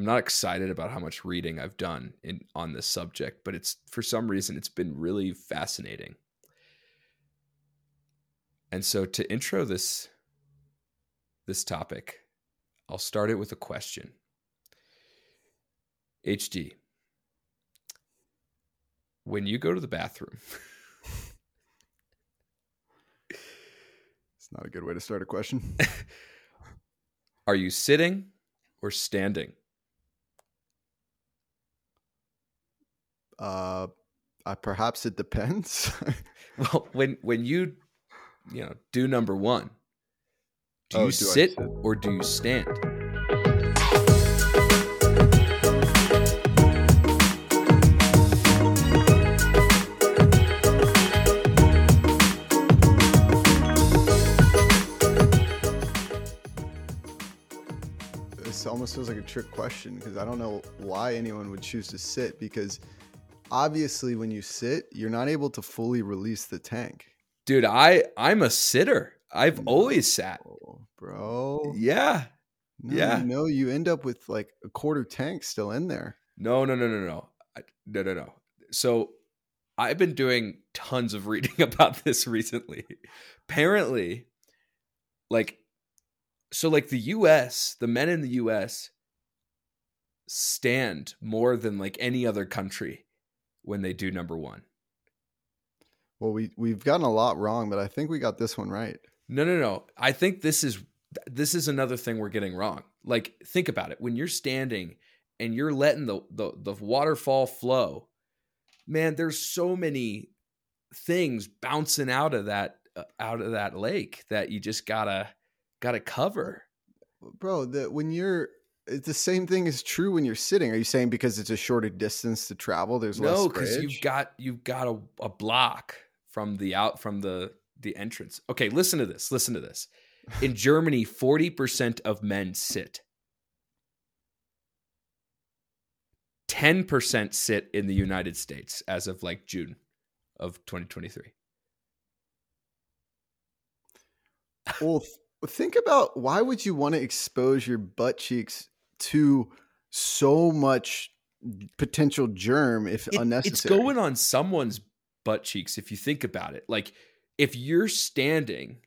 I'm not excited about how much reading I've done in on this subject, but it's for some reason it's been really fascinating. And so to intro this this topic, I'll start it with a question. HD, when you go to the bathroom, it's not a good way to start a question. are you sitting or standing? Uh, uh perhaps it depends. well, when when you you know do number one, do oh, you do sit, sit or do you stand? This almost feels like a trick question because I don't know why anyone would choose to sit because obviously when you sit, you're not able to fully release the tank. Dude, I I'm a sitter. I've no, always sat. Bro. Yeah. No, yeah. No, you end up with like a quarter tank still in there. No, no, no, no, no. No, no, no. So I've been doing tons of reading about this recently. Apparently, like so like the US, the men in the US stand more than like any other country when they do number one. Well, we we've gotten a lot wrong, but I think we got this one right. No, no, no. I think this is this is another thing we're getting wrong. Like, think about it. When you're standing and you're letting the the, the waterfall flow, man, there's so many things bouncing out of that uh, out of that lake that you just gotta gotta cover. Bro, that when you're the same thing is true when you're sitting. Are you saying because it's a shorter distance to travel, there's no, because you've got you've got a, a block from the out from the the entrance. Okay, listen to this. Listen to this. In Germany, 40% of men sit. 10% sit in the United States as of like June of 2023. Well, think about why would you want to expose your butt cheeks to so much potential germ if it, unnecessary. It's going on someone's butt cheeks if you think about it. Like if you're standing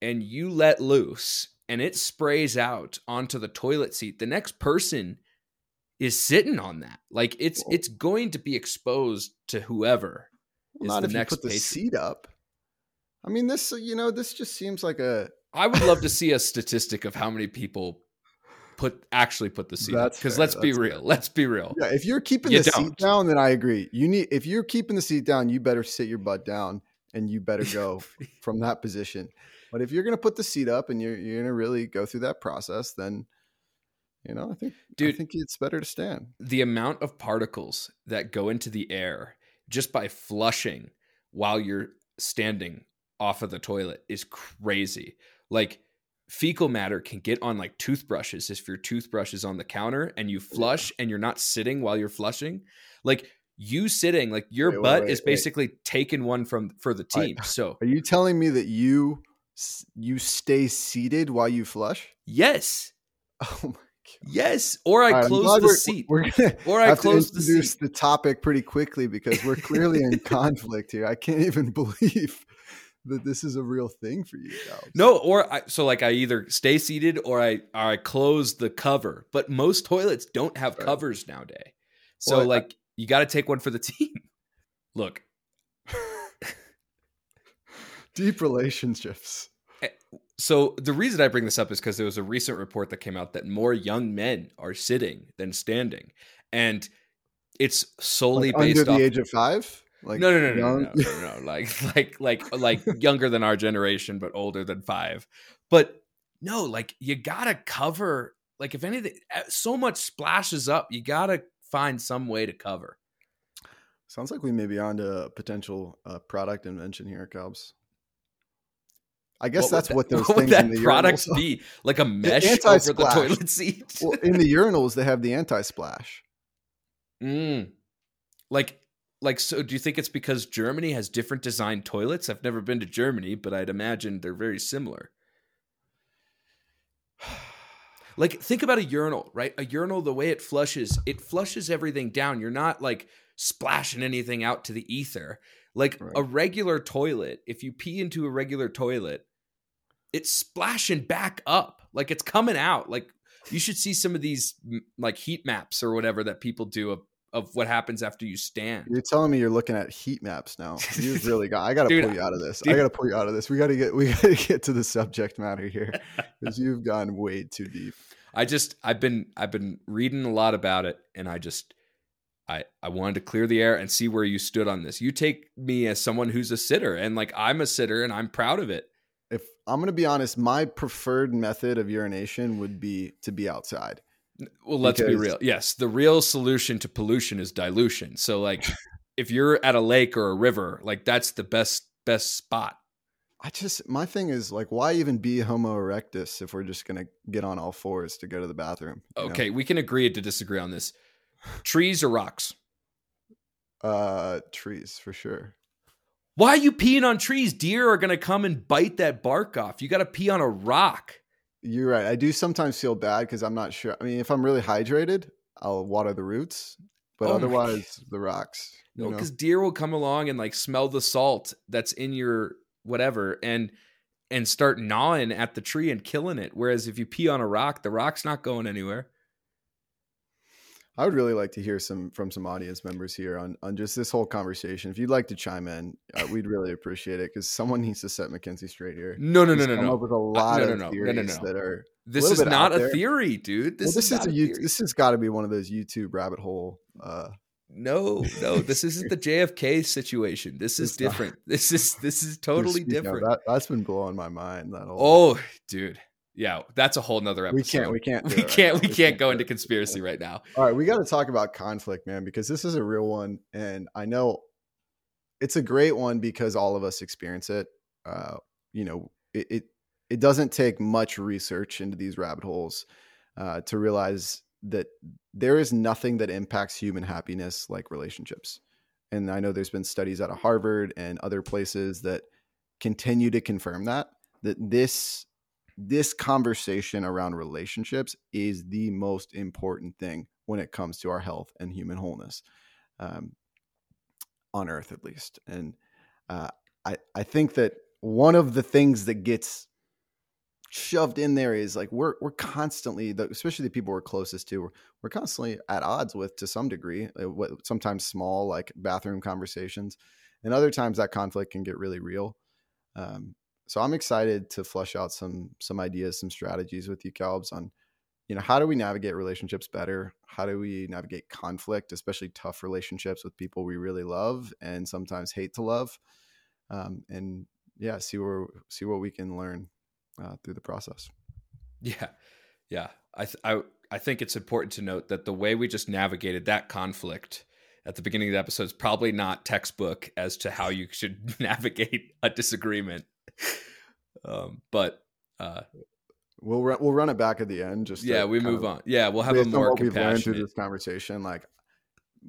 and you let loose and it sprays out onto the toilet seat, the next person is sitting on that. Like it's well, it's going to be exposed to whoever well, not if you put the patron. seat up. I mean, this you know this just seems like a. I would love to see a statistic of how many people put actually put the seat because let's be real. Fair. Let's be real. Yeah, if you're keeping you the don't. seat down, then I agree. You need if you're keeping the seat down, you better sit your butt down and you better go from that position. But if you're going to put the seat up and you're you're going to really go through that process, then you know I think dude, I think it's better to stand. The amount of particles that go into the air just by flushing while you're standing off of the toilet is crazy. Like fecal matter can get on like toothbrushes if your toothbrush is on the counter and you flush and you're not sitting while you're flushing like you sitting like your wait, butt wait, wait, is basically taking one from for the team so are you telling me that you you stay seated while you flush yes oh my God. Yes, or I right, close the we're, seat. We're gonna or I close the seat. the topic pretty quickly because we're clearly in conflict here. I can't even believe that this is a real thing for you guys. No, or I, so like I either stay seated or I or I close the cover. But most toilets don't have right. covers nowadays. So well, like I, you got to take one for the team. Look, deep relationships. Eh, so the reason I bring this up is because there was a recent report that came out that more young men are sitting than standing, and it's solely like based under the off, age of five. Like no, no, no, young? no, no, no, no, like like like like younger than our generation, but older than five. But no, like you gotta cover. Like if anything, so much splashes up, you gotta find some way to cover. Sounds like we may be on to a potential uh, product invention here, Cubs. I guess what that's what those what would that in the product urinals be like a mesh over the toilet seat. well, in the urinals, they have the anti splash. Mm. Like like so do you think it's because germany has different designed toilets i've never been to germany but i'd imagine they're very similar Like think about a urinal, right? A urinal, the way it flushes, it flushes everything down. You're not like splashing anything out to the ether. Like right. a regular toilet, if you pee into a regular toilet, it's splashing back up. Like it's coming out. Like you should see some of these like heat maps or whatever that people do of of what happens after you stand. You're telling me you're looking at heat maps now. You've really got. I got to pull you out of this. Dude. I got to pull you out of this. We got to get. We got to get to the subject matter here because you've gone way too deep. I just. I've been. I've been reading a lot about it, and I just. I I wanted to clear the air and see where you stood on this. You take me as someone who's a sitter, and like I'm a sitter, and I'm proud of it. If I'm going to be honest, my preferred method of urination would be to be outside well, let's because... be real. Yes, the real solution to pollution is dilution. So like if you're at a lake or a river, like that's the best best spot. I just my thing is like why even be homo erectus if we're just going to get on all fours to go to the bathroom? Okay, know? we can agree to disagree on this. Trees or rocks? Uh trees for sure. Why are you peeing on trees? Deer are going to come and bite that bark off. You got to pee on a rock. You're right. I do sometimes feel bad because I'm not sure. I mean, if I'm really hydrated, I'll water the roots, but oh otherwise, the rocks. No, because deer will come along and like smell the salt that's in your whatever and and start gnawing at the tree and killing it. Whereas if you pee on a rock, the rock's not going anywhere. I would really like to hear some from some audience members here on on just this whole conversation. If you'd like to chime in, uh, we'd really appreciate it because someone needs to set McKenzie straight here. No, no, no, no, no. Up with a lot uh, no, no, of theories no, no, no. that are. This is not a theory, dude. This well, this is, is a, a this has got to be one of those YouTube rabbit hole. Uh, no, no, this isn't the JFK situation. This is different. Not. This is this is totally different. That, has been blowing my mind. That whole. Oh, dude yeah, that's a whole nother episode. We can't. We can't. We can't. We, we can't go into conspiracy right now. All right, we got to talk about conflict, man, because this is a real one, and I know it's a great one because all of us experience it. Uh, you know, it, it, it doesn't take much research into these rabbit holes uh, to realize that there is nothing that impacts human happiness like relationships. And I know there's been studies out of Harvard and other places that continue to confirm that that this this conversation around relationships is the most important thing when it comes to our health and human wholeness um, on earth at least. And uh, I, I think that one of the things that gets shoved in there is like we're we're constantly the, especially the people we're closest to we're, we're constantly at odds with to some degree uh, sometimes small like bathroom conversations and other times that conflict can get really real. Um, so I'm excited to flush out some some ideas, some strategies with you, Calbs, on you know how do we navigate relationships better? How do we navigate conflict, especially tough relationships with people we really love and sometimes hate to love? Um, and yeah, see where see what we can learn uh, through the process. Yeah, yeah. I th- I I think it's important to note that the way we just navigated that conflict at the beginning of the episode is probably not textbook as to how you should navigate a disagreement um, but uh, we'll run, we'll run it back at the end. Just yeah, we move of, on. Yeah, we'll have a more what we've learned through this conversation. Like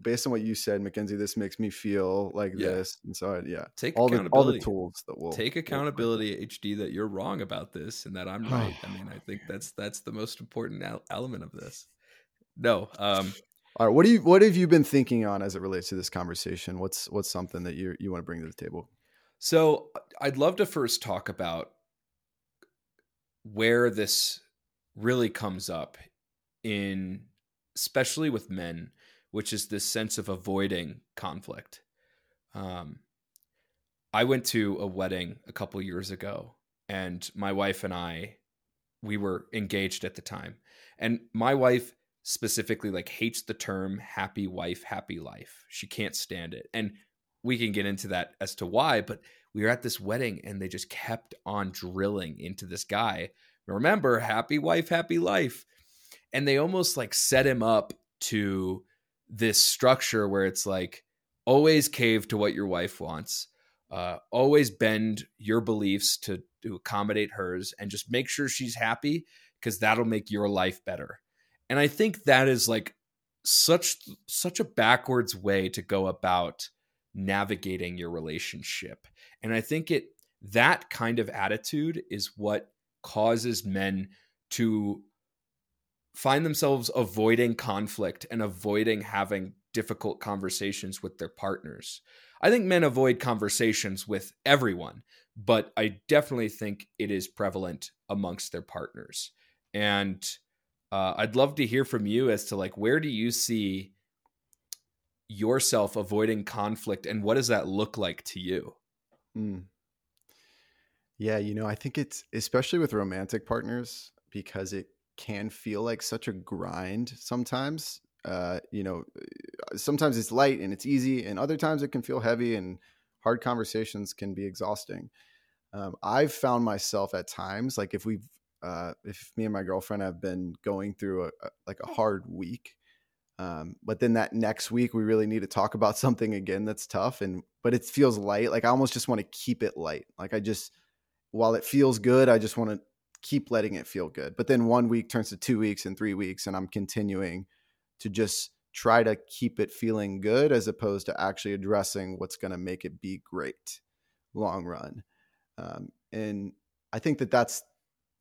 based on what you said, McKenzie, this makes me feel like yeah. this, and so yeah, take all accountability. The, all the tools that will take accountability, we'll HD, that you're wrong about this and that I'm right. I mean, I think that's that's the most important element of this. No, um, all right. What do you what have you been thinking on as it relates to this conversation? What's what's something that you you want to bring to the table? So I'd love to first talk about where this really comes up in especially with men, which is this sense of avoiding conflict. Um, I went to a wedding a couple years ago, and my wife and I, we were engaged at the time, and my wife specifically like hates the term "happy wife, happy life." She can't stand it, and we can get into that as to why, but we were at this wedding and they just kept on drilling into this guy. Remember, happy wife, happy life. And they almost like set him up to this structure where it's like always cave to what your wife wants, uh, always bend your beliefs to, to accommodate hers, and just make sure she's happy because that'll make your life better. And I think that is like such such a backwards way to go about navigating your relationship. And I think it that kind of attitude is what causes men to find themselves avoiding conflict and avoiding having difficult conversations with their partners. I think men avoid conversations with everyone, but I definitely think it is prevalent amongst their partners. And uh, I'd love to hear from you as to like where do you see yourself avoiding conflict and what does that look like to you? Mm. Yeah, you know, I think it's especially with romantic partners because it can feel like such a grind sometimes. Uh, you know, uh, sometimes it's light and it's easy, and other times it can feel heavy and hard conversations can be exhausting. Um, I've found myself at times, like if we've, uh, if me and my girlfriend have been going through a, a like a hard week, um, but then that next week we really need to talk about something again that's tough, and but it feels light. Like I almost just want to keep it light. Like I just, while it feels good, I just want to keep letting it feel good. But then one week turns to two weeks and three weeks, and I'm continuing to just try to keep it feeling good as opposed to actually addressing what's going to make it be great long run. Um, and I think that that's,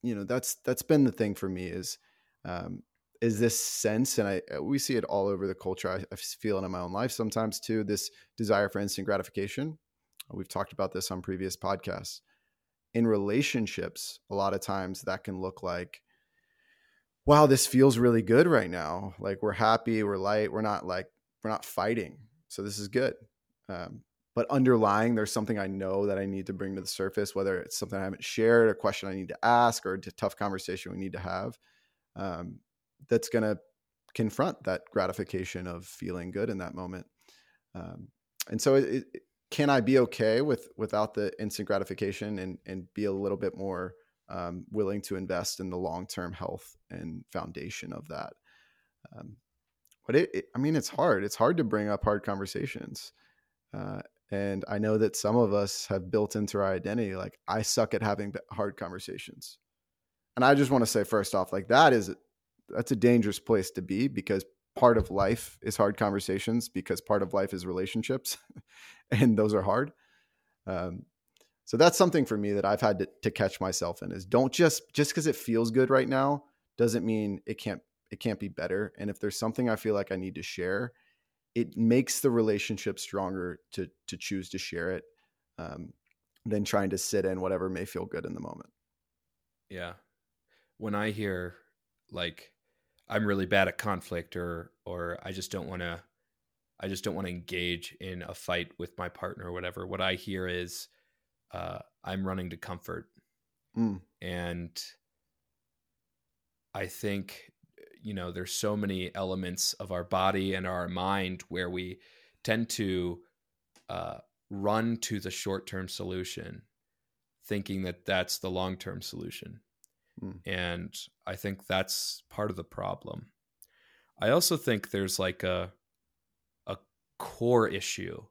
you know, that's, that's been the thing for me is, um, is this sense, and I, uh, we see it all over the culture. I, I feel it in my own life sometimes too, this desire for instant gratification. We've talked about this on previous podcasts. In relationships, a lot of times that can look like, wow, this feels really good right now. Like we're happy, we're light, we're not like we're not fighting, so this is good. Um, but underlying, there's something I know that I need to bring to the surface, whether it's something I haven't shared, a question I need to ask, or a tough conversation we need to have. Um, that's going to confront that gratification of feeling good in that moment. Um, and so, it, it, can I be okay with without the instant gratification and and be a little bit more um, willing to invest in the long term health and foundation of that. Um, but it, it, I mean, it's hard. It's hard to bring up hard conversations. Uh, and I know that some of us have built into our identity, like, I suck at having hard conversations. And I just want to say, first off, like, that is, that's a dangerous place to be because part of life is hard conversations because part of life is relationships and those are hard. Um, so that's something for me that I've had to, to catch myself in is don't just just because it feels good right now doesn't mean it can't it can't be better. And if there's something I feel like I need to share, it makes the relationship stronger to to choose to share it um, than trying to sit in whatever may feel good in the moment. Yeah, when I hear like I'm really bad at conflict or or I just don't want to I just don't want to engage in a fight with my partner or whatever. What I hear is uh, I'm running to comfort. Mm. And I think, you know, there's so many elements of our body and our mind where we tend to uh, run to the short term solution, thinking that that's the long term solution. Mm. And I think that's part of the problem. I also think there's like a a core issue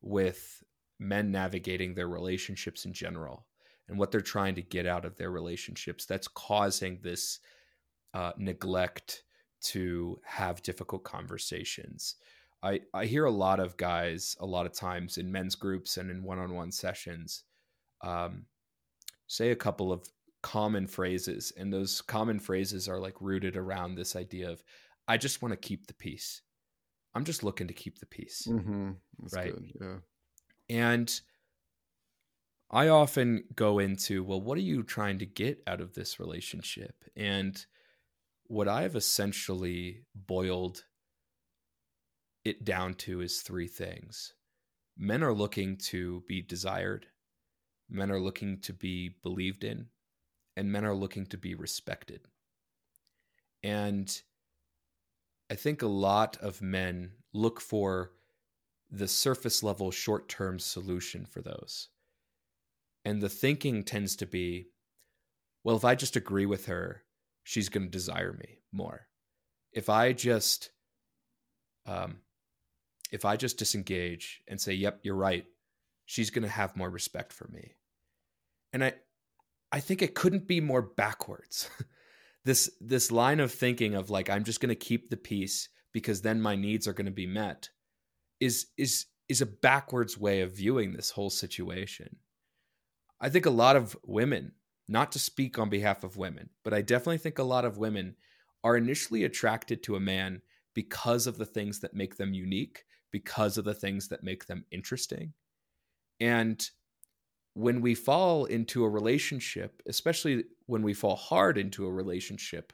with men navigating their relationships in general and what they're trying to get out of their relationships that's causing this uh, neglect to have difficult conversations. I, I hear a lot of guys a lot of times in men's groups and in one-on-one sessions um, say a couple of common phrases and those common phrases are like rooted around this idea of i just want to keep the peace i'm just looking to keep the peace mm-hmm. right good. yeah and I often go into, well, what are you trying to get out of this relationship? And what I've essentially boiled it down to is three things. Men are looking to be desired, men are looking to be believed in, and men are looking to be respected. And I think a lot of men look for the surface level short term solution for those. And the thinking tends to be well, if I just agree with her, she's going to desire me more. If I just, um, if I just disengage and say, "Yep, you're right," she's going to have more respect for me. And I, I think it couldn't be more backwards. this this line of thinking of like I'm just going to keep the peace because then my needs are going to be met is is is a backwards way of viewing this whole situation. I think a lot of women, not to speak on behalf of women, but I definitely think a lot of women are initially attracted to a man because of the things that make them unique, because of the things that make them interesting. And when we fall into a relationship, especially when we fall hard into a relationship,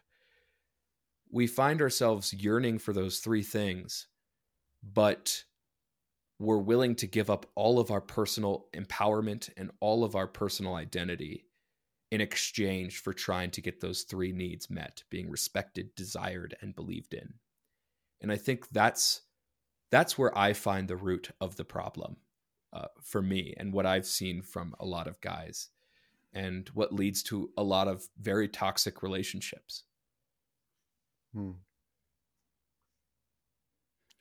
we find ourselves yearning for those three things, but we're willing to give up all of our personal empowerment and all of our personal identity in exchange for trying to get those three needs met being respected desired and believed in. And i think that's that's where i find the root of the problem uh, for me and what i've seen from a lot of guys and what leads to a lot of very toxic relationships hmm.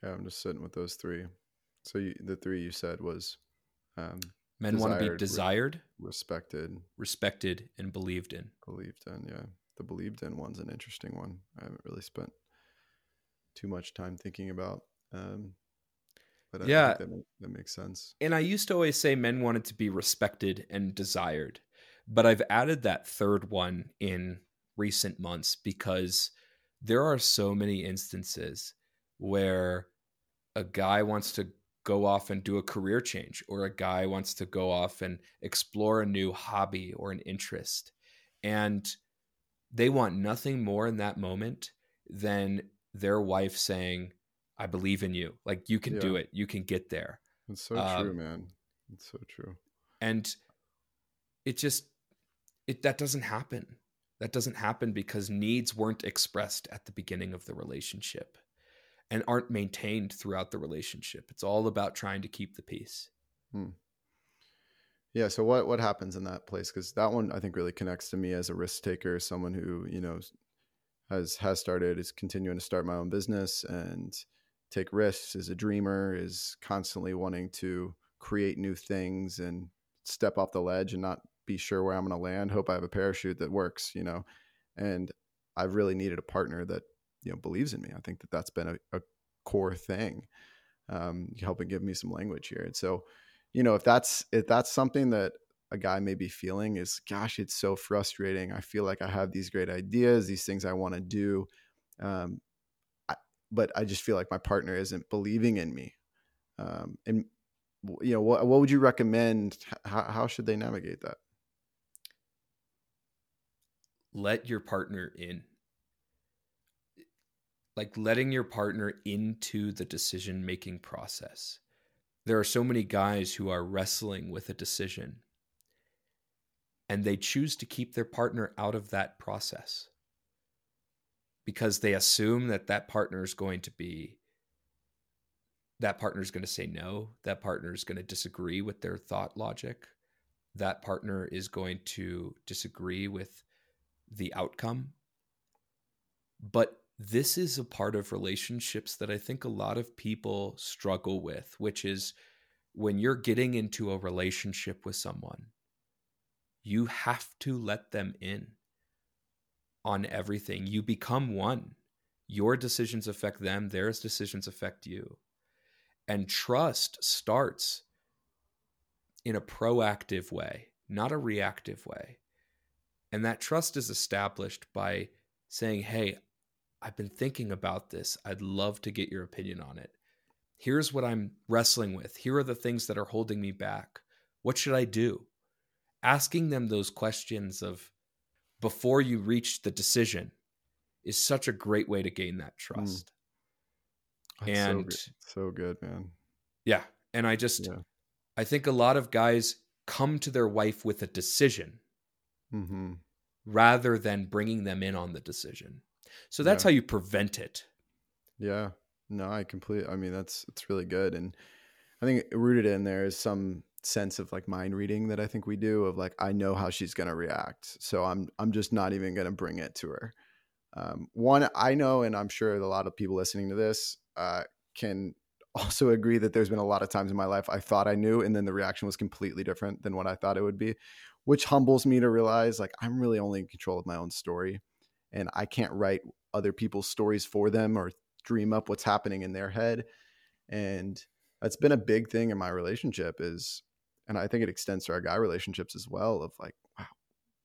yeah i'm just sitting with those three so you, the three you said was um, Men want to be desired, respected, respected, and believed in. Believed in, yeah. The believed in one's an interesting one. I haven't really spent too much time thinking about. Um, but I yeah, that, that makes sense. And I used to always say men wanted to be respected and desired, but I've added that third one in recent months because there are so many instances where a guy wants to go off and do a career change, or a guy wants to go off and explore a new hobby or an interest. And they want nothing more in that moment than their wife saying, I believe in you. Like you can yeah. do it. You can get there. It's so um, true, man. It's so true. And it just it that doesn't happen. That doesn't happen because needs weren't expressed at the beginning of the relationship and aren't maintained throughout the relationship. It's all about trying to keep the peace. Hmm. Yeah. So what what happens in that place? Because that one I think really connects to me as a risk taker, someone who you know has has started, is continuing to start my own business and take risks. Is a dreamer, is constantly wanting to create new things and step off the ledge and not be sure where I'm going to land. Hope I have a parachute that works, you know. And I've really needed a partner that you know believes in me. I think that that's been a, a core thing, um, helping give me some language here. And so, you know, if that's if that's something that a guy may be feeling is, gosh, it's so frustrating. I feel like I have these great ideas, these things I want to do, um, but I just feel like my partner isn't believing in me. Um, and you know, what what would you recommend? How, how should they navigate that? Let your partner in like letting your partner into the decision making process. There are so many guys who are wrestling with a decision and they choose to keep their partner out of that process because they assume that that partner is going to be that partner is going to say no that partner is going to disagree with their thought logic that partner is going to disagree with the outcome. But this is a part of relationships that I think a lot of people struggle with, which is when you're getting into a relationship with someone, you have to let them in on everything. You become one. Your decisions affect them, their decisions affect you. And trust starts in a proactive way, not a reactive way. And that trust is established by saying, Hey, I've been thinking about this. I'd love to get your opinion on it. Here's what I'm wrestling with. Here are the things that are holding me back. What should I do? Asking them those questions of before you reach the decision is such a great way to gain that hmm. trust. Mm. and so good. so good, man. Yeah. And I just, yeah. I think a lot of guys come to their wife with a decision mm-hmm. rather than bringing them in on the decision. So that's yeah. how you prevent it. Yeah. No, I completely I mean that's it's really good and I think rooted in there is some sense of like mind reading that I think we do of like I know how she's to react. So I'm I'm just not even to bring it to her. Um, one I know and I'm sure a lot of people listening to this uh, can also agree that there's been a lot of times in my life I thought I knew and then the reaction was completely different than what I thought it would be, which humbles me to realize like I'm really only in control of my own story and I can't write other people's stories for them or dream up what's happening in their head. And that's been a big thing in my relationship is and I think it extends to our guy relationships as well of like, wow,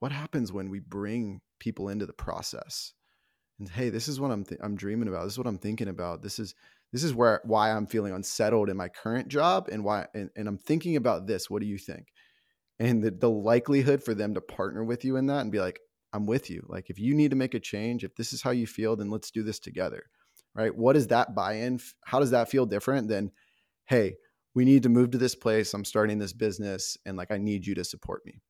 what happens when we bring people into the process? and hey, this is what I'm th- I'm dreaming about. This is what I'm thinking about. This is this is where why I'm feeling unsettled in my current job and why and, and I'm thinking about this. What do you think? And the, the likelihood for them to partner with you in that and be like, I'm with you. Like if you need to make a change, if this is how you feel, then let's do this together. Right. What is that buy-in? How does that feel different than, hey, we need to move to this place. I'm starting this business and like I need you to support me.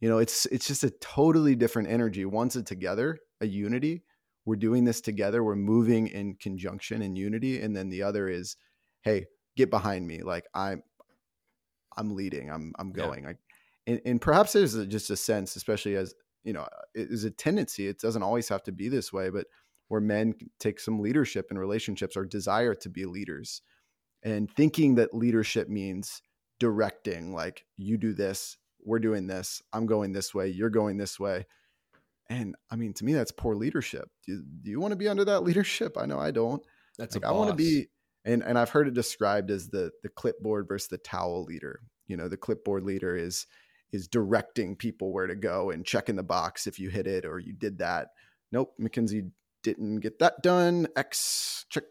You know, it's it's just a totally different energy. Once it's together, a unity. We're doing this together. We're moving in conjunction in unity. And then the other is, hey, get behind me. Like I'm I'm leading. I'm I'm going. Yeah. Like and, and perhaps there's a, just a sense, especially as you know, it is a tendency. It doesn't always have to be this way, but where men take some leadership in relationships or desire to be leaders and thinking that leadership means directing like you do this we're doing this i'm going this way you're going this way. And i mean to me that's poor leadership. Do, do you want to be under that leadership? I know i don't. That's like, I want to be and and i've heard it described as the the clipboard versus the towel leader. You know the clipboard leader is is directing people where to go and checking the box if you hit it or you did that. Nope McKenzie didn't get that done x check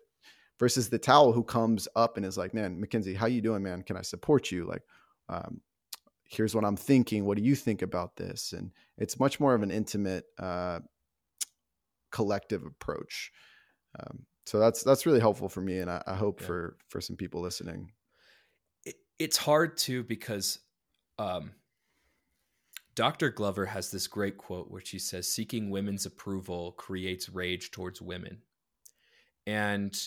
versus the towel who comes up and is like, man, McKenzie, how you doing, man? Can I support you? Like, um, here's what I'm thinking. What do you think about this? And it's much more of an intimate, uh, collective approach. Um, so that's that's really helpful for me, and I, I hope yeah. for for some people listening. It, it's hard too because um, Dr. Glover has this great quote where she says, "Seeking women's approval creates rage towards women," and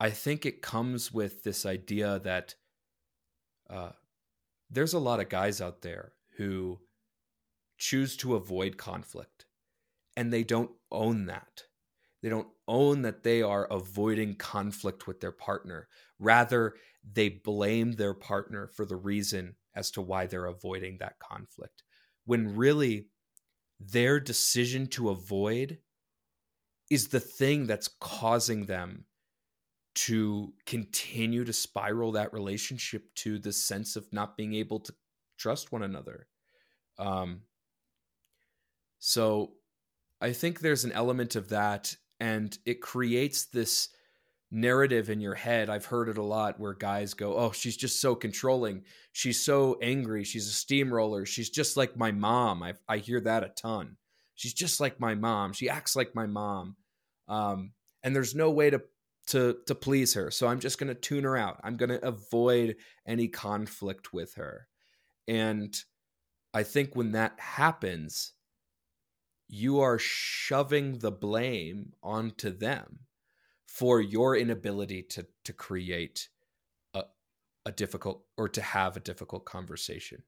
I think it comes with this idea that uh, there's a lot of guys out there who choose to avoid conflict and they don't own that. They don't own that they are avoiding conflict with their partner. Rather, they blame their partner for the reason as to why they're avoiding that conflict. When really, their decision to avoid is the thing that's causing them to continue to spiral that relationship to the sense of not being able to trust one another. Um, so I think there's an element of that, and it creates this narrative in your head. I've heard it a lot where guys go, Oh, she's just so controlling. She's so angry. She's a steamroller. She's just like my mom. I, I hear that a ton. She's just like my mom. She acts like my mom. Um, and there's no way to to to please her. So I'm just going to tune her out. I'm going to avoid any conflict with her. And I think when that happens, you are shoving the blame onto them for your inability to to create a a difficult or to have a difficult conversation.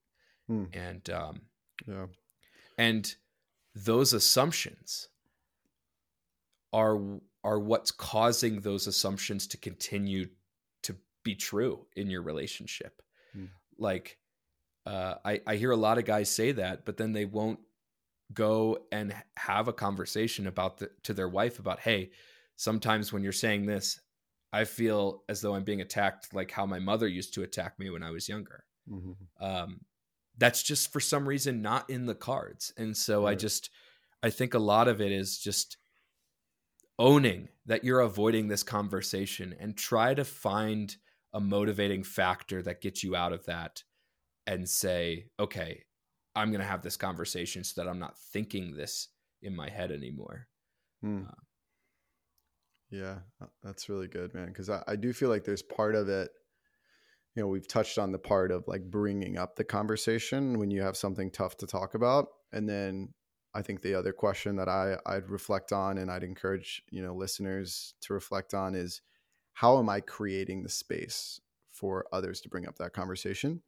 Hmm. And um yeah. And those assumptions are are what's causing those assumptions to continue to be true in your relationship. Mm. Like, uh, I, I hear a lot of guys say that, but then they won't go and have a conversation about the, to their wife about, hey, sometimes when you're saying this, I feel as though I'm being attacked like how my mother used to attack me when I was younger. Mm-hmm. Um, that's just for some reason not in the cards. And so right. I just, I think a lot of it is just owning that you're avoiding this conversation and try to find a motivating factor that gets you out of that and say, okay, I'm going to have this conversation so that I'm not thinking this in my head anymore. Hmm. Uh, yeah, uh, that's really good, man. Because I, I do feel like there's part of it. You know, we've touched on the part of like bringing up the conversation when you have something tough to talk about, and then I think the other question that I I'd reflect on and I'd encourage you know listeners to reflect on is how am I creating the space for others to bring up that conversation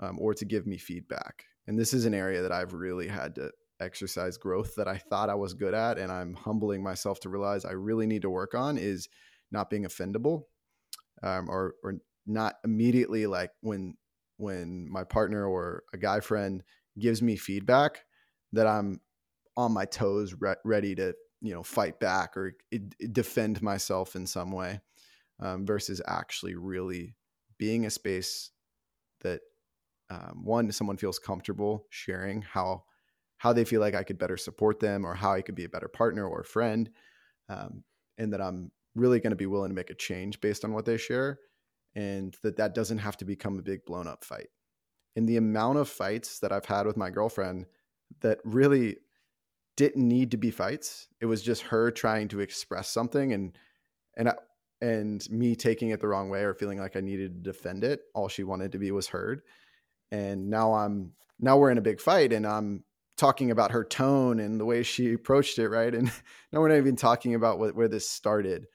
um, or to give me feedback. And this is an area that I've really had to exercise growth that I thought I was good at, and I'm humbling myself to realize I really need to work on is not being offendable um, or or not immediately like when when my partner or a guy friend gives me feedback that I'm on my toes, re- ready to you know fight back or defend myself in some way, um, versus actually really being a space that um, one someone feels comfortable sharing how how they feel like I could better support them or how I could be a better partner or friend. Um, and that I'm really going to be willing to make a change based on what they share and that that doesn't have to become a big blown up fight. And the amount of fights that I've had with my girlfriend that really didn't need to be fights. It was just her trying to express something and and I, and me taking it the wrong way or feeling like I needed to defend it. All she wanted to be was heard. And now I'm now we're in a big fight and I'm talking about her tone and the way she approached it, right? And now we're not even talking about what, where this started.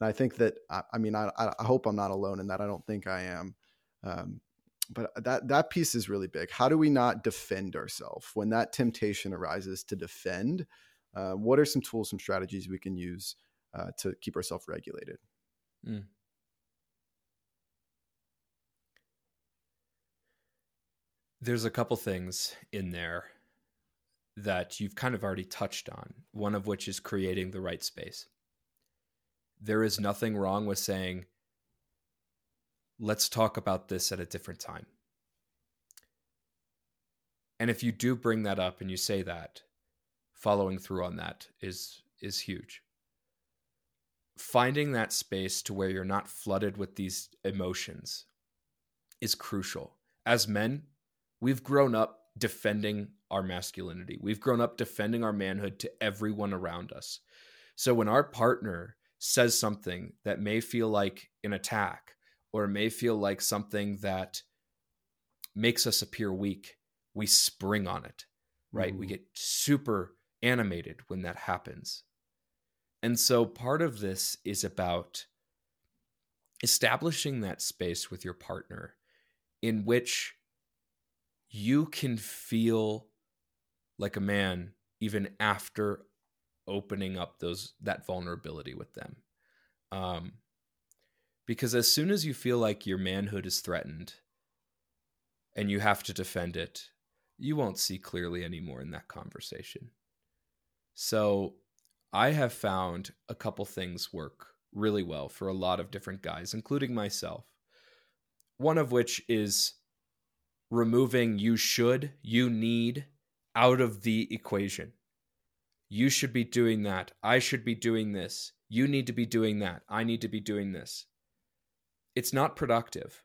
And I think that I, I mean I, I hope I'm not alone in that. I don't think I am. Um, but that that piece is really big. How do we not defend ourselves when that temptation arises to defend? Uh, what are some tools, some strategies we can use uh, to keep ourselves regulated? Mm. There's a couple things in there that you've kind of already touched on, one of which is creating the right space. There is nothing wrong with saying, let's talk about this at a different time. And if you do bring that up and you say that, following through on that is is huge. Finding that space to where you're not flooded with these emotions is crucial. As men, we've grown up defending our masculinity. We've grown up defending our manhood to everyone around us. So when our partner says something that may feel like an attack or it may feel like something that makes us appear weak, we spring on it, right? Mm. We get super animated when that happens. And so part of this is about establishing that space with your partner in which you can feel like a man even after opening up those that vulnerability with them um, because as soon as you feel like your manhood is threatened and you have to defend it, you won't see clearly anymore in that conversation. So I have found a couple things work really well for a lot of different guys, including myself. One of which is removing you should, you need out of the equation. You should be doing that. I should be doing this. You need to be doing that. I need to be doing this it's not productive.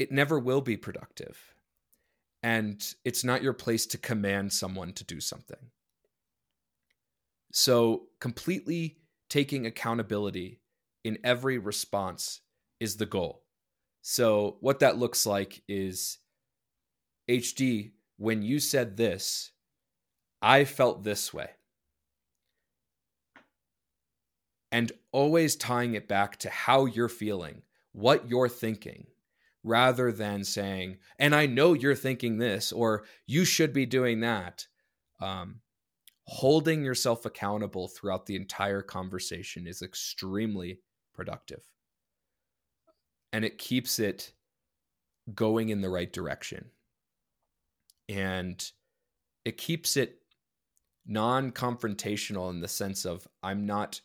It never will be productive. And it's not your place to command someone to do something. So, completely taking accountability in every response is the goal. So, what that looks like is HD, when you said this, I felt this way. and always tying it back to how you're feeling, what you're thinking, rather than saying, and I know you're thinking this, or you should be doing that. Um, holding yourself accountable throughout the entire conversation is extremely productive. And it keeps it going in the right direction. And it keeps it non confrontational in the sense of I'm not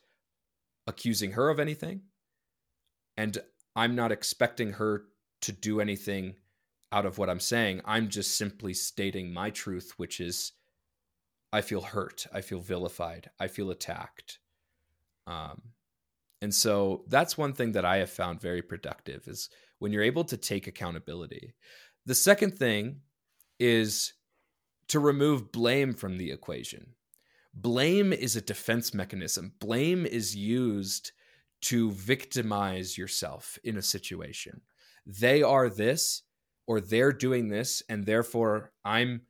accusing her of anything and i'm not expecting her to do anything out of what i'm saying. I'm just simply stating my truth which is i feel hurt. I feel vilified. I feel attacked. Um, and so that's one thing that i have found very productive is when you're able to take accountability. The second thing is to remove blame from the equation. Blame is a defense mechanism. Blame is used to victimize yourself in a situation. They are this, or they're doing this, and therefore I'm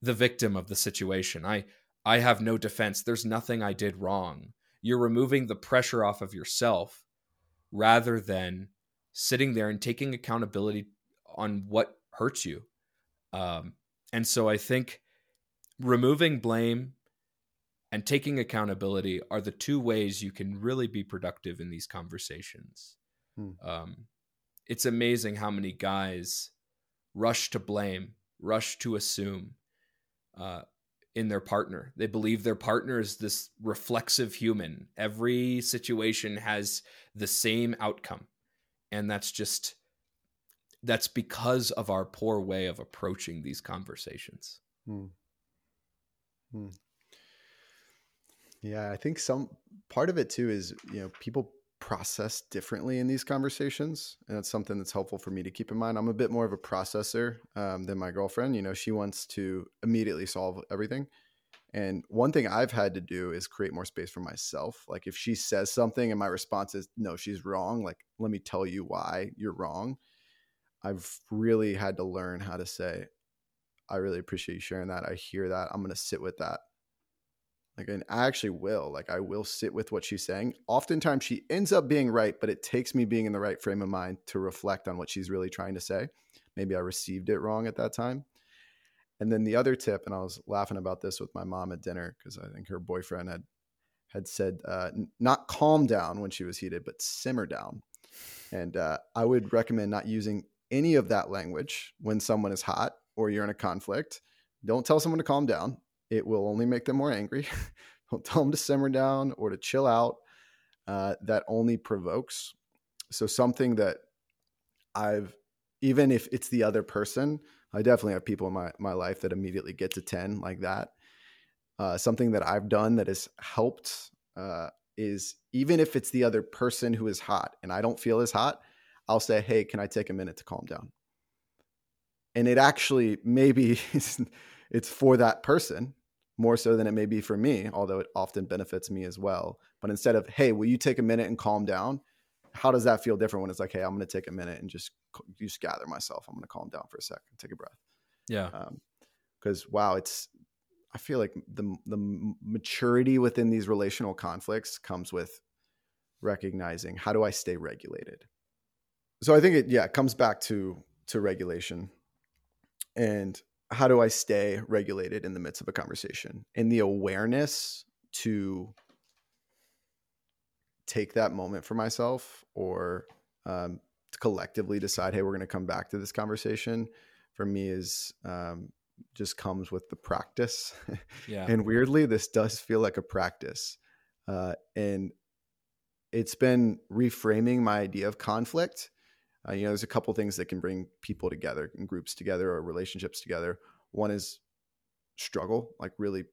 the victim of the situation. I I have no defense. There's nothing I did wrong. You're removing the pressure off of yourself rather than sitting there and taking accountability on what hurts you. Um, and so I think removing blame and taking accountability are the two ways you can really be productive in these conversations. Hmm. Um, it's amazing how many guys rush to blame, rush to assume uh, in their partner. They believe their partner is this reflexive human. Every situation has the same outcome. And that's just, that's because of our poor way of approaching these conversations. Hmm. Hmm. Yeah, I think some part of it too is, you know, people process differently in these conversations. And that's something that's helpful for me to keep in mind. I'm a bit more of a processor um, than my girlfriend. You know, she wants to immediately solve everything. And one thing I've had to do is create more space for myself. Like if she says something and my response is, no, she's wrong, like, let me tell you why you're wrong. I've really had to learn how to say, I really appreciate you sharing that. I hear that. I'm going to sit with that. Like, and I actually will. Like, I will sit with what she's saying. Oftentimes, she ends up being right, but it takes me being in the right frame of mind to reflect on what she's really trying to say. Maybe I received it wrong at that time. And then the other tip, and I was laughing about this with my mom at dinner because I think her boyfriend had had said uh, not calm down when she was heated, but simmer down. And uh, I would recommend not using any of that language when someone is hot or you're in a conflict. Don't tell someone to calm down it will only make them more angry. Don't tell them to simmer down or to chill out. Uh, that only provokes. So something that I've even if it's the other person, I definitely have people in my my life that immediately get to ten like that. Uh, something that I've done that has helped uh, is even if it's the other person who is hot and I don't feel as hot, I'll say, "Hey, can I take a minute to calm down?" And it actually maybe it's for that person more so than it may be for me, although it often benefits me as well. But instead of, hey, will you take a minute and calm down? How does that feel different when it's like, hey, I'm going to take a minute and just just gather myself. I'm going to calm down for a second, take a breath. Yeah. Because um, wow, it's I feel like the the maturity within these relational conflicts comes with recognizing how do I stay regulated. So I think it yeah it comes back to to regulation, and how do I stay regulated in the midst of a conversation and the awareness to take that moment for myself or um, to collectively decide, hey, we're going to come back to this conversation for me is um, just comes with the practice. Yeah. and weirdly, this does feel like a practice. Uh, and it's been reframing my idea of conflict uh, you know, there's a couple things that can bring people together and groups together or relationships together. One is struggle, like really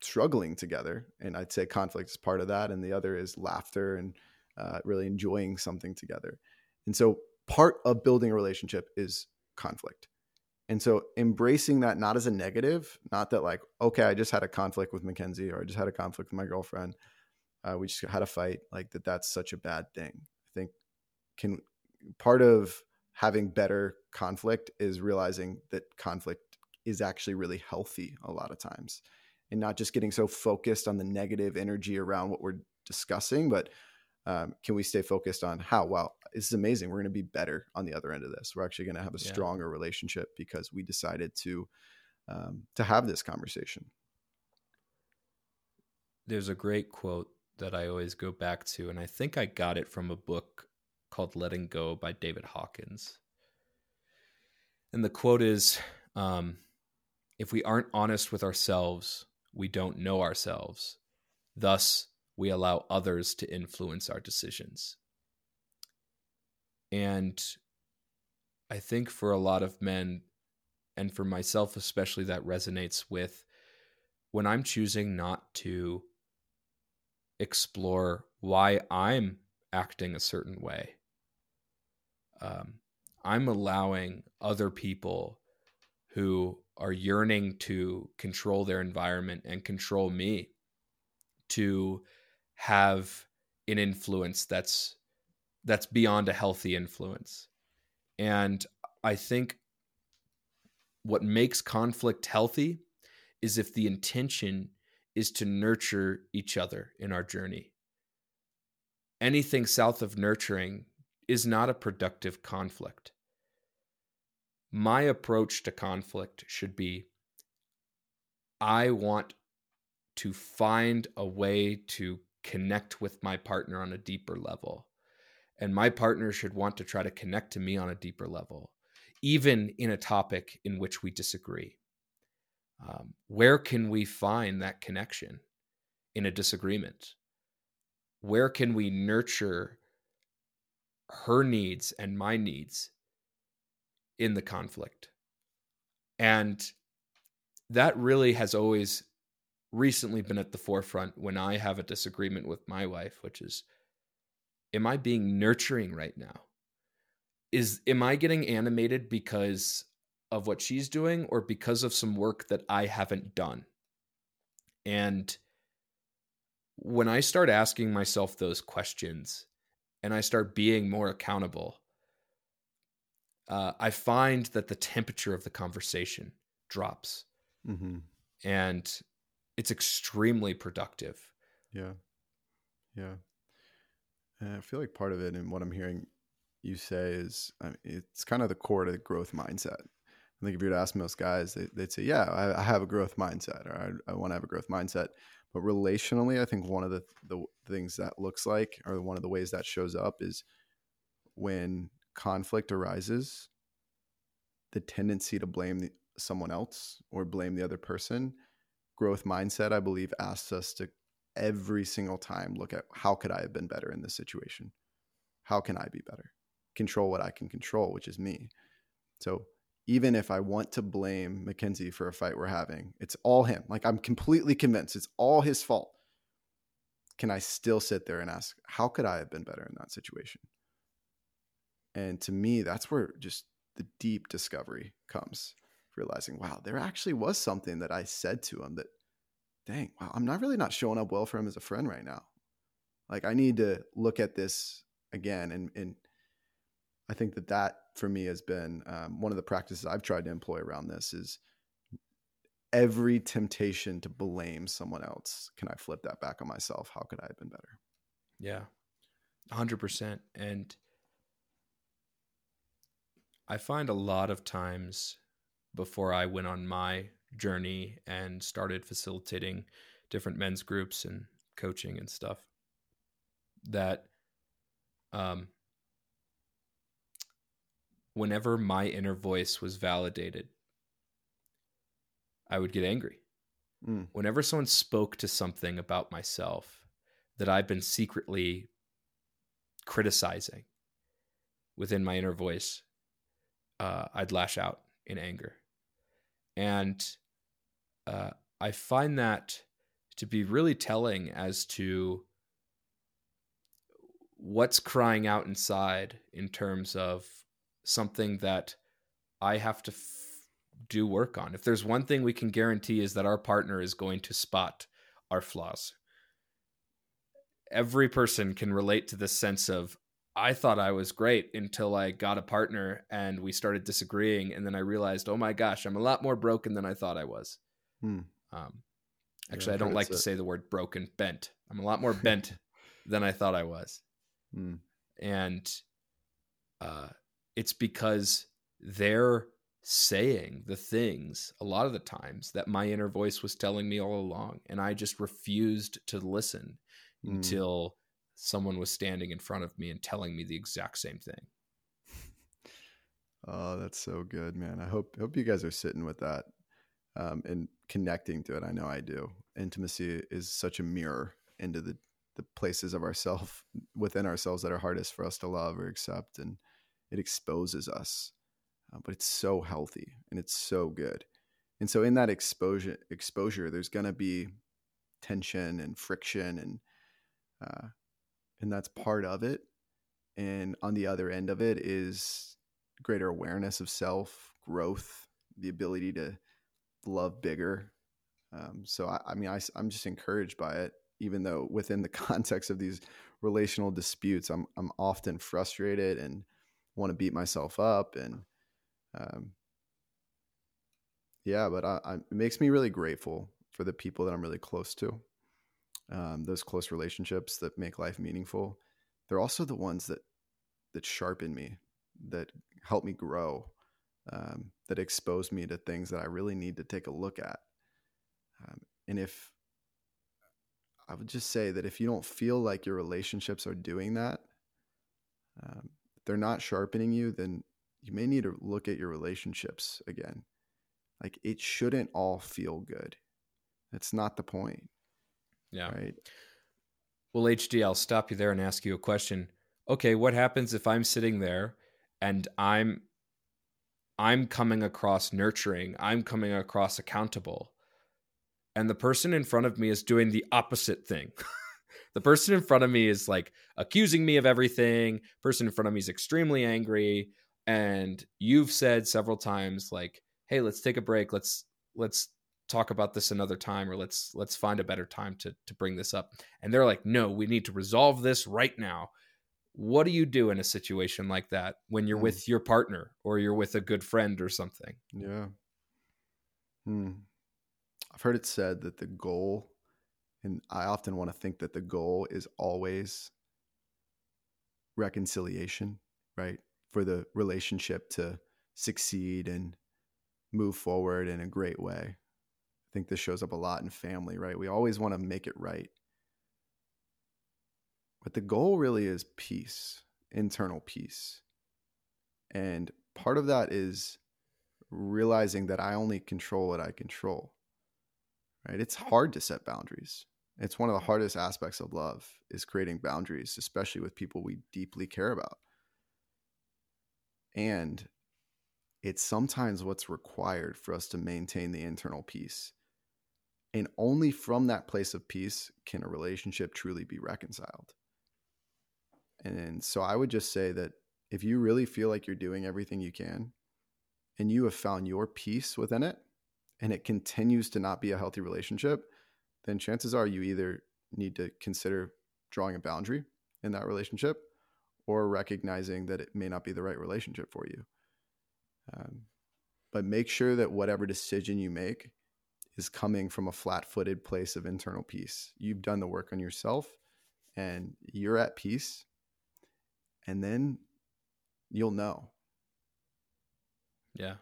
struggling together, and I'd say conflict is part of that. And the other is laughter and uh, really enjoying something together. And so, part of building a relationship is conflict. And so, embracing that not as a negative, not that like, okay, I just had a conflict with McKenzie or I just had a conflict with my girlfriend. Uh, we just had a fight. Like that, that's such a bad thing. I think can part of having better conflict is realizing that conflict is actually really healthy a lot of times and not just getting so focused on the negative energy around what we're discussing but um, can we stay focused on how well this is amazing we're going to be better on the other end of this we're actually going to have a yeah. stronger relationship because we decided to um, to have this conversation there's a great quote that i always go back to and i think i got it from a book called Letting Go by David Hawkins. And the quote is um, If we aren't honest with ourselves, we don't know ourselves. Thus, we allow others to influence our decisions. And I think for a lot of men, and for myself especially, that resonates with when I'm choosing not to explore why I'm acting a certain way um, I'm allowing other people who are yearning to control their environment and control me to have an influence that's that's beyond a healthy influence. And I think what makes conflict healthy is if the intention is to nurture each other in our journey. Anything south of nurturing is not a productive conflict. My approach to conflict should be I want to find a way to connect with my partner on a deeper level. And my partner should want to try to connect to me on a deeper level, even in a topic in which we disagree. Um, where can we find that connection in a disagreement? Where can we nurture her needs and my needs in the conflict. And that really has always recently been at the forefront when I have a disagreement with my wife, which is am I being nurturing right now? Is am I getting animated because of what she's doing or because of some work that I haven't done? And when I start asking myself those questions and I start being more accountable, uh, I find that the temperature of the conversation drops. Mm-hmm. And it's extremely productive. Yeah. Yeah. And I feel like part of it and what I'm hearing you say is I mean, it's kind of the core to the growth mindset. I think if you were to ask most guys, they, would say, yeah, I, I, have a growth mindset or I, I want to have a growth mindset. But relationally, I think one of the, the things that looks like, or one of the ways that shows up is when conflict arises, the tendency to blame the, someone else or blame the other person. Growth mindset, I believe, asks us to every single time look at how could I have been better in this situation? How can I be better? Control what I can control, which is me. So even if I want to blame McKenzie for a fight we're having, it's all him. Like I'm completely convinced it's all his fault. Can I still sit there and ask, how could I have been better in that situation? And to me, that's where just the deep discovery comes, realizing, wow, there actually was something that I said to him that, dang, wow, I'm not really not showing up well for him as a friend right now. Like I need to look at this again and and I think that that for me has been um, one of the practices I've tried to employ around this is every temptation to blame someone else. Can I flip that back on myself? How could I have been better? Yeah, hundred percent. And I find a lot of times before I went on my journey and started facilitating different men's groups and coaching and stuff that um, whenever my inner voice was validated, I would get angry. Mm. Whenever someone spoke to something about myself that I've been secretly criticizing within my inner voice, uh, I'd lash out in anger. And uh, I find that to be really telling as to what's crying out inside in terms of something that I have to f- do work on. If there's one thing we can guarantee is that our partner is going to spot our flaws. Every person can relate to this sense of I thought I was great until I got a partner and we started disagreeing, and then I realized, oh my gosh, I'm a lot more broken than I thought I was. Hmm. Um, actually, yeah, I don't like to say the word broken, bent. I'm a lot more bent than I thought I was, hmm. and uh, it's because they're saying the things a lot of the times that my inner voice was telling me all along and i just refused to listen mm. until someone was standing in front of me and telling me the exact same thing. Oh that's so good man. I hope hope you guys are sitting with that um, and connecting to it. I know i do. Intimacy is such a mirror into the the places of ourself within ourselves that are hardest for us to love or accept and it exposes us uh, but it's so healthy and it's so good. And so in that exposure exposure there's going to be tension and friction and uh, and that's part of it. And on the other end of it is greater awareness of self growth the ability to love bigger. Um, so I, I mean I, i'm just encouraged by it even though within the context of these relational disputes i'm, I'm often frustrated and want to beat myself up and um, yeah but I, I, it makes me really grateful for the people that i'm really close to. Um, those close relationships that make life meaningful. They're also the ones that that sharpen me that help me grow um, that expose me to things that i really need to take a look at. Um, and if i would just say that if you don't feel like your relationships are doing that um, they're not sharpening you, then you may need to look at your relationships again. Like it shouldn't all feel good. That's not the point. Yeah. Right. Well, HD, I'll stop you there and ask you a question. Okay, what happens if I'm sitting there and I'm I'm coming across nurturing, I'm coming across accountable. and the person in front of me is doing the opposite thing. the person in front of me is like accusing me of everything. Person in front of me is extremely angry and you've said several times like, "Hey, let's take a break. Let's let's talk about this another time or let's let's find a better time to to bring this up." And they're like, "No, we need to resolve this right now." What do you do in a situation like that when you're mm. with your partner or you're with a good friend or something? Yeah. Hmm. I've heard it said that the goal, and I often want to think that the goal is always reconciliation, right? For the relationship to succeed and move forward in a great way. I think this shows up a lot in family, right? We always want to make it right. But the goal really is peace, internal peace. And part of that is realizing that I only control what I control. Right? It's hard to set boundaries. It's one of the hardest aspects of love is creating boundaries, especially with people we deeply care about. And it's sometimes what's required for us to maintain the internal peace. And only from that place of peace can a relationship truly be reconciled. And so I would just say that if you really feel like you're doing everything you can and you have found your peace within it and it continues to not be a healthy relationship, then chances are you either need to consider drawing a boundary in that relationship or recognizing that it may not be the right relationship for you. Um, but make sure that whatever decision you make is coming from a flat footed place of internal peace. You've done the work on yourself and you're at peace and then you'll know. Yeah.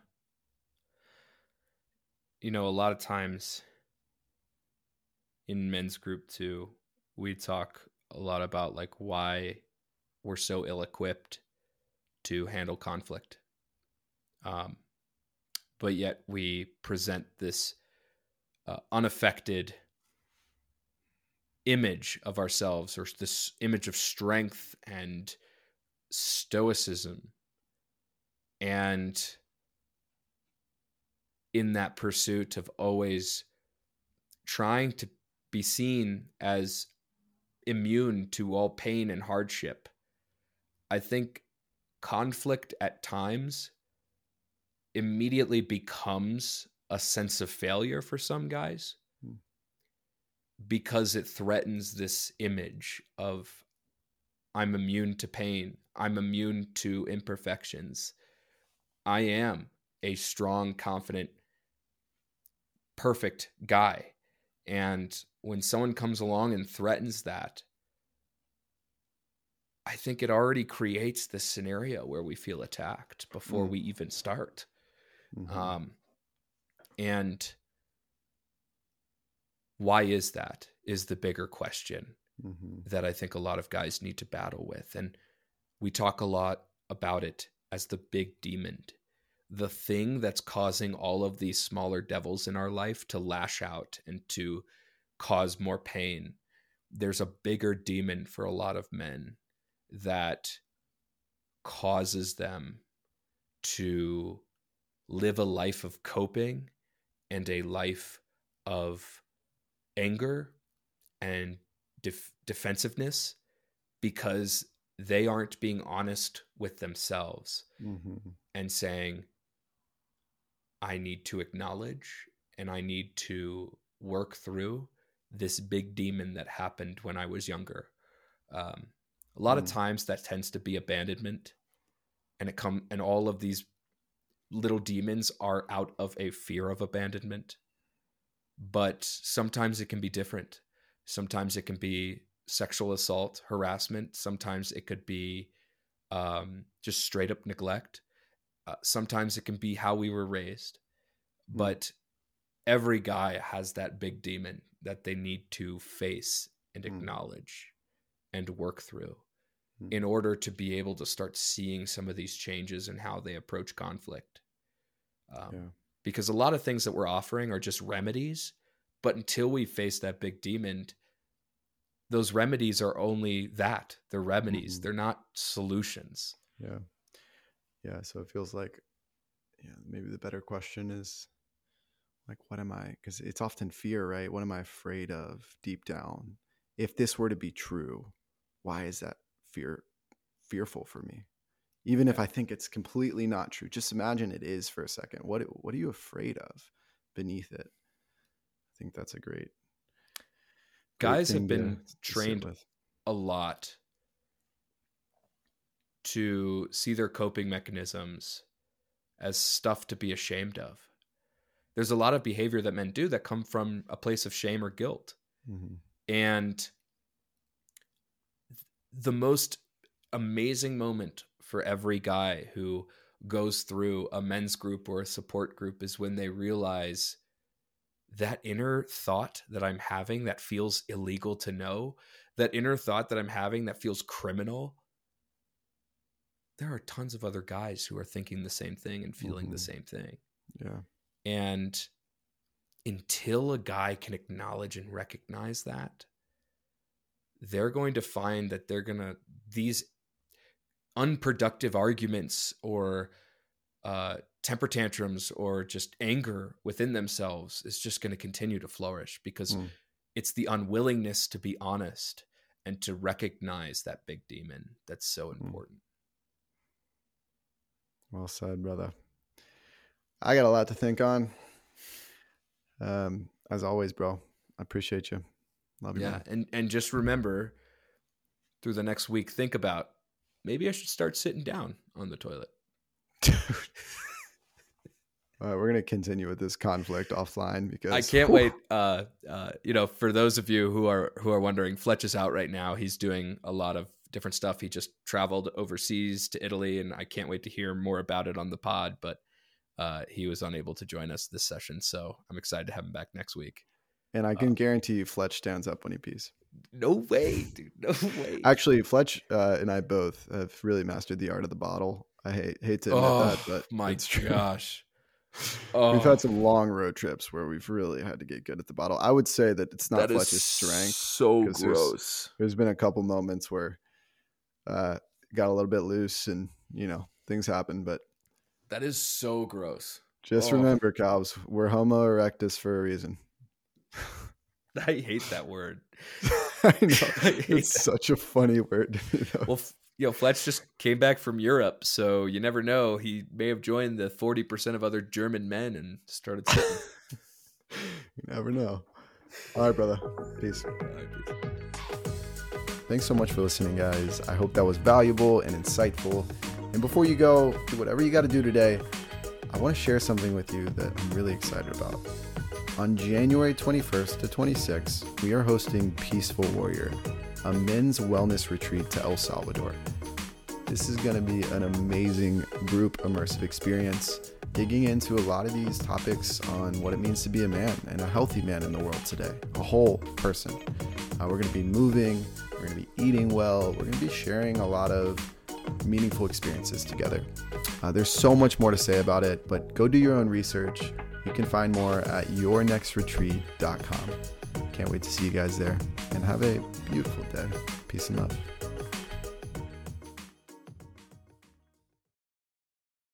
You know, a lot of times in men's group too, we talk a lot about like why we're so ill equipped to handle conflict. Um, but yet we present this uh, unaffected image of ourselves or this image of strength and stoicism and in that pursuit of always trying to be seen as immune to all pain and hardship i think conflict at times immediately becomes a sense of failure for some guys hmm. because it threatens this image of I'm immune to pain. I'm immune to imperfections. I am a strong, confident, perfect guy. And when someone comes along and threatens that, I think it already creates this scenario where we feel attacked before mm. we even start. Mm-hmm. Um, and why is that? Is the bigger question mm-hmm. that I think a lot of guys need to battle with. And we talk a lot about it as the big demon, the thing that's causing all of these smaller devils in our life to lash out and to cause more pain. There's a bigger demon for a lot of men that causes them to live a life of coping and a life of anger and def- defensiveness because they aren't being honest with themselves mm-hmm. and saying, I need to acknowledge and I need to work through this big demon that happened when I was younger. Um, a lot mm. of times that tends to be abandonment and it come and all of these little demons are out of a fear of abandonment but sometimes it can be different Sometimes it can be sexual assault, harassment. Sometimes it could be um, just straight up neglect. Uh, sometimes it can be how we were raised. Mm. But every guy has that big demon that they need to face and mm. acknowledge and work through mm. in order to be able to start seeing some of these changes in how they approach conflict. Um, yeah. Because a lot of things that we're offering are just remedies but until we face that big demon, those remedies are only that. They're remedies. Mm-hmm. They're not solutions. Yeah. Yeah. So it feels like yeah, maybe the better question is like what am i because it's often fear right? What am i afraid of deep down? If this were to be true why is that fear fearful for me? Even if i think it's completely not true just imagine it is for a second. What what are you afraid of beneath it? I think that's a great, great guys have been to, trained to a lot to see their coping mechanisms as stuff to be ashamed of there's a lot of behavior that men do that come from a place of shame or guilt. Mm-hmm. And the most amazing moment for every guy who goes through a men's group or a support group is when they realize that inner thought that I'm having that feels illegal to know, that inner thought that I'm having that feels criminal. There are tons of other guys who are thinking the same thing and feeling mm-hmm. the same thing. Yeah. And until a guy can acknowledge and recognize that, they're going to find that they're going to, these unproductive arguments or uh, temper tantrums or just anger within themselves is just going to continue to flourish because mm. it's the unwillingness to be honest and to recognize that big demon that's so hmm. important. Well said, brother. I got a lot to think on. Um, as always, bro. I appreciate you. Love you. Yeah, man. and and just remember, through the next week, think about maybe I should start sitting down on the toilet. All right, we're gonna continue with this conflict offline because I can't whew. wait. Uh, uh, you know, for those of you who are who are wondering, Fletch is out right now. He's doing a lot of different stuff. He just traveled overseas to Italy, and I can't wait to hear more about it on the pod. But uh, he was unable to join us this session. So I'm excited to have him back next week. And I can uh, guarantee you, Fletch stands up when he pees. No way, dude. No way. Actually, Fletch uh, and I both have really mastered the art of the bottle. I hate hate to admit oh, that, but my it's true. gosh. Oh. We've had some long road trips where we've really had to get good at the bottle. I would say that it's not that Fletch's strength. So gross. There's, there's been a couple moments where uh, got a little bit loose and you know things happen, but that is so gross. Just oh. remember, cows, we're Homo erectus for a reason. I hate that word. I know. I it's that. such a funny word. well, you know, Fletch just came back from Europe, so you never know. He may have joined the 40% of other German men and started sitting. you never know. All right, brother. Peace. Right, peace. Thanks so much for listening, guys. I hope that was valuable and insightful. And before you go, do whatever you got to do today, I want to share something with you that I'm really excited about. On January 21st to 26th, we are hosting Peaceful Warrior, a men's wellness retreat to El Salvador. This is going to be an amazing group immersive experience, digging into a lot of these topics on what it means to be a man and a healthy man in the world today, a whole person. Uh, we're going to be moving, we're going to be eating well, we're going to be sharing a lot of meaningful experiences together. Uh, there's so much more to say about it, but go do your own research. You can find more at yournextretreat.com. Can't wait to see you guys there and have a beautiful day. Peace and love.